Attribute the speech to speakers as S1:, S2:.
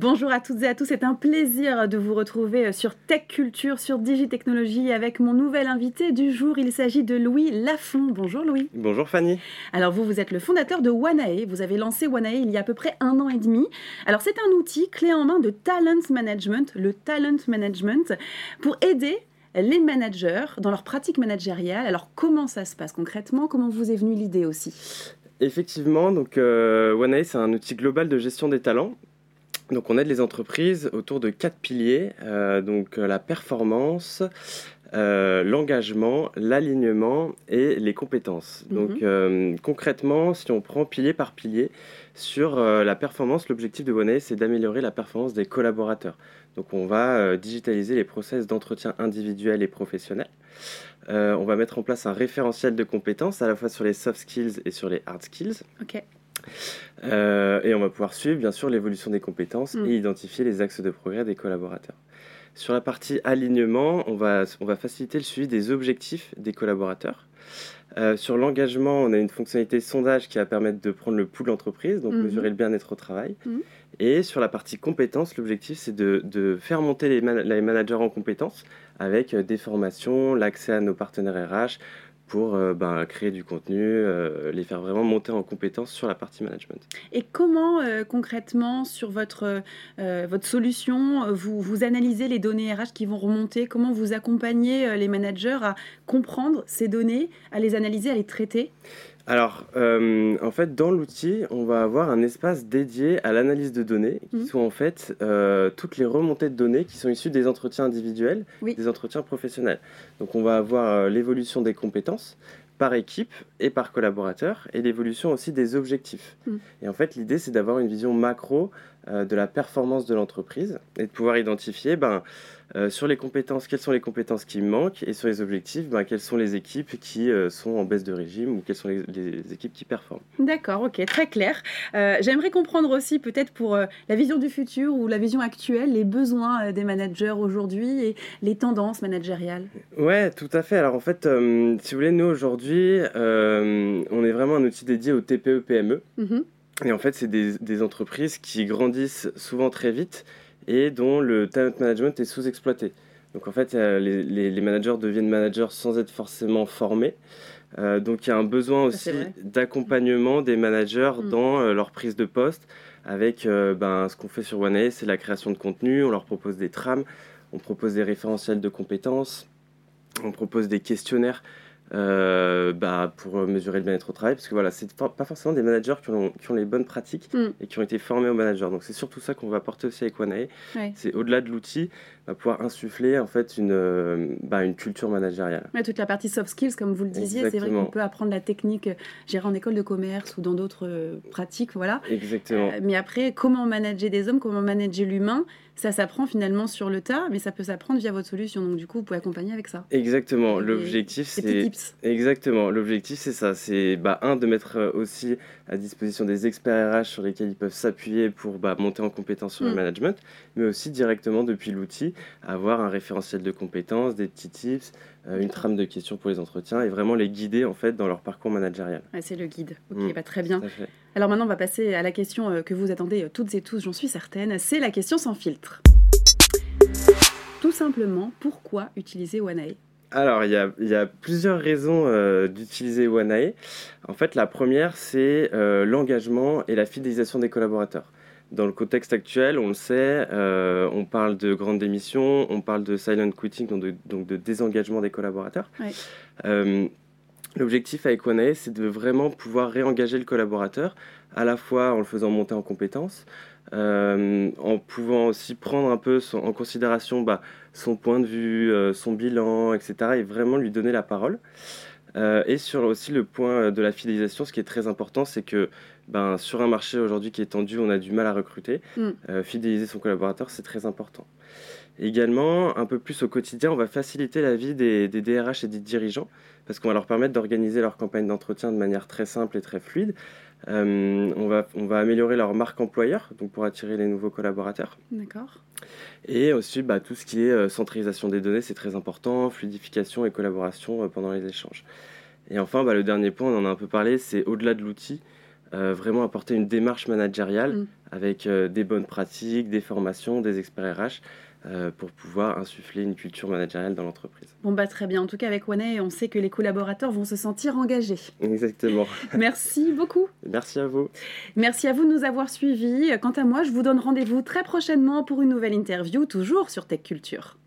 S1: Bonjour à toutes et à tous, c'est un plaisir de vous retrouver sur Tech Culture, sur Digitechnologie avec mon nouvel invité du jour. Il s'agit de Louis Lafont. Bonjour Louis.
S2: Bonjour Fanny.
S1: Alors vous, vous êtes le fondateur de Wanae. Vous avez lancé Wanae il y a à peu près un an et demi. Alors c'est un outil clé en main de talent management, le talent management, pour aider les managers dans leur pratique managériale. Alors comment ça se passe concrètement? Comment vous est venue l'idée aussi?
S2: Effectivement, donc euh, c'est un outil global de gestion des talents donc on aide les entreprises autour de quatre piliers, euh, donc euh, la performance, euh, l'engagement, l'alignement et les compétences. Mhm. Donc concrètement, si on prend pilier par pilier, sur la performance, l'objectif de One c'est d'améliorer la performance des collaborateurs. Donc on va digitaliser les process d'entretien individuel et professionnel. on va mettre en place un référentiel de compétences à la fois sur les soft skills et sur les hard skills.
S1: Ok.
S2: Euh, et on va pouvoir suivre bien sûr l'évolution des compétences mm. et identifier les axes de progrès des collaborateurs. Sur la partie alignement, on va, on va faciliter le suivi des objectifs des collaborateurs. Euh, sur l'engagement, on a une fonctionnalité sondage qui va permettre de prendre le pouls de l'entreprise, donc mm-hmm. mesurer le bien-être au travail. Mm. Et sur la partie compétences, l'objectif c'est de, de, faire monter les, les, managers en compétences avec euh, des formations, l'accès à nos partenaires RH, pour euh, ben, créer du contenu, euh, les faire vraiment monter en compétences sur la partie management.
S1: Et comment euh, concrètement sur votre, votre solution, vous, vous analysez les données RH qui vont remonter? Comment vous accompagnez les managers à comprendre ces données, à les analyser, à les traiter?
S2: Alors, euh, en fait, dans l'outil, on va avoir un espace dédié à l'analyse de données, qui mhm. sont en fait euh, toutes les remontées de données qui sont issues des entretiens individuels, des entretiens professionnels. Donc, on va avoir euh, l'évolution des compétences par équipe et par collaborateur, et l'évolution aussi des objectifs. Mhm. Et en fait, l'idée, c'est d'avoir une vision macro de la performance de l'entreprise et de pouvoir identifier ben, euh, sur les compétences, quelles sont les compétences qui manquent et sur les objectifs, ben, quelles sont les équipes qui euh, sont en baisse de régime ou quelles sont les, équipes qui performent.
S1: D'accord, ok, très clair. Euh, j'aimerais comprendre aussi peut-être pour la vision du futur ou la vision actuelle, les besoins des managers aujourd'hui et les tendances managériales.
S2: Ouais, tout à fait. Alors en fait, si vous voulez, nous aujourd'hui, on est vraiment un outil dédié aux TPE-PME. Et en fait, c'est des, des entreprises qui grandissent souvent très vite et dont le talent management est sous-exploité. Donc en fait, les, managers deviennent managers sans être forcément formés. Euh, donc il y a un besoin aussi d'accompagnement des managers mm. dans euh, leur prise de poste avec euh, ben, ce qu'on fait sur OneA, c'est la création de contenu, on leur propose des trames, on propose des référentiels de compétences, on propose des questionnaires euh, bah, pour mesurer le bien-être au travail, parce que voilà, c'est pas forcément des managers qui ont, qui ont les bonnes pratiques mm. et qui ont été formés aux managers. Donc c'est surtout ça qu'on va apporter aussi avec Wanae. C'est au-delà de l'outil, va pouvoir insuffler en fait une, euh, bah, une culture managériale.
S1: toute la partie soft skills, comme vous le disiez, c'est vrai qu'on peut apprendre la technique gérer en école de commerce ou dans d'autres euh, pratiques, voilà.
S2: Exactement.
S1: mais après, comment manager des hommes, comment manager l'humain, ça s'apprend finalement sur le tas, mais ça peut s'apprendre via votre solution. Donc du coup, vous pouvez accompagner avec ça.
S2: Exactement. L'objectif, c'est exactement. L'objectif, c'est ça. C'est bah, un de mettre euh, aussi à disposition des experts RH sur lesquels ils peuvent s'appuyer pour bah, monter en compétence sur le mm. management, mais aussi directement depuis l'outil avoir un référentiel de compétences, des petits tips, euh, une trame de questions pour les entretiens et vraiment les guider en fait dans leur parcours managérial.
S1: c'est le guide. Ok, mm. bah, très bien. Alors maintenant, on va passer à la question euh, que vous attendez toutes et tous, j'en suis certaine. C'est la question sans filtre. Tout simplement, pourquoi utiliser OneAI
S2: alors, il y, a, plusieurs raisons euh, d'utiliser OneAI. En fait, la première, c'est l'engagement et la fidélisation des collaborateurs. Dans le contexte actuel, on le sait, on parle de grandes démissions, on parle de silent quitting, donc de, donc de désengagement des collaborateurs. L'objectif avec OneAI, c'est de vraiment pouvoir réengager le collaborateur, à la fois en le faisant monter en compétences, euh, en pouvant aussi prendre un peu en considération bah, son point de vue, euh, son bilan, etc., et vraiment lui donner la parole. Euh, et sur aussi le point de la fidélisation, ce qui est très important, c'est que ben, sur un marché aujourd'hui qui est tendu, on a du mal à recruter. Mm. fidéliser son collaborateur, c'est très important. Également, un peu plus au quotidien, on va faciliter la vie des, DRH et des dirigeants parce qu'on va leur permettre d'organiser leur campagne d'entretien de manière très simple et très fluide. Euh, on, va, on va améliorer leur marque employeur donc pour attirer les nouveaux collaborateurs.
S1: D'accord.
S2: Et aussi bah, tout ce qui est euh, centralisation des données, c'est très important, fluidification et collaboration euh, pendant les échanges. Et enfin, bah, le dernier point, on en a un peu parlé, c'est au-delà de l'outil. vraiment apporter une démarche managériale mm. avec des bonnes pratiques, des formations, des experts RH. Euh, pour pouvoir insuffler une culture managériale dans l'entreprise.
S1: Bon, bah très bien. En tout cas, avec One, on sait que les collaborateurs vont se sentir engagés.
S2: Exactement.
S1: Merci beaucoup.
S2: Merci à vous.
S1: Merci à vous de nous avoir suivis. Quant à moi, je vous donne rendez-vous très prochainement pour une nouvelle interview, toujours sur Tech Culture.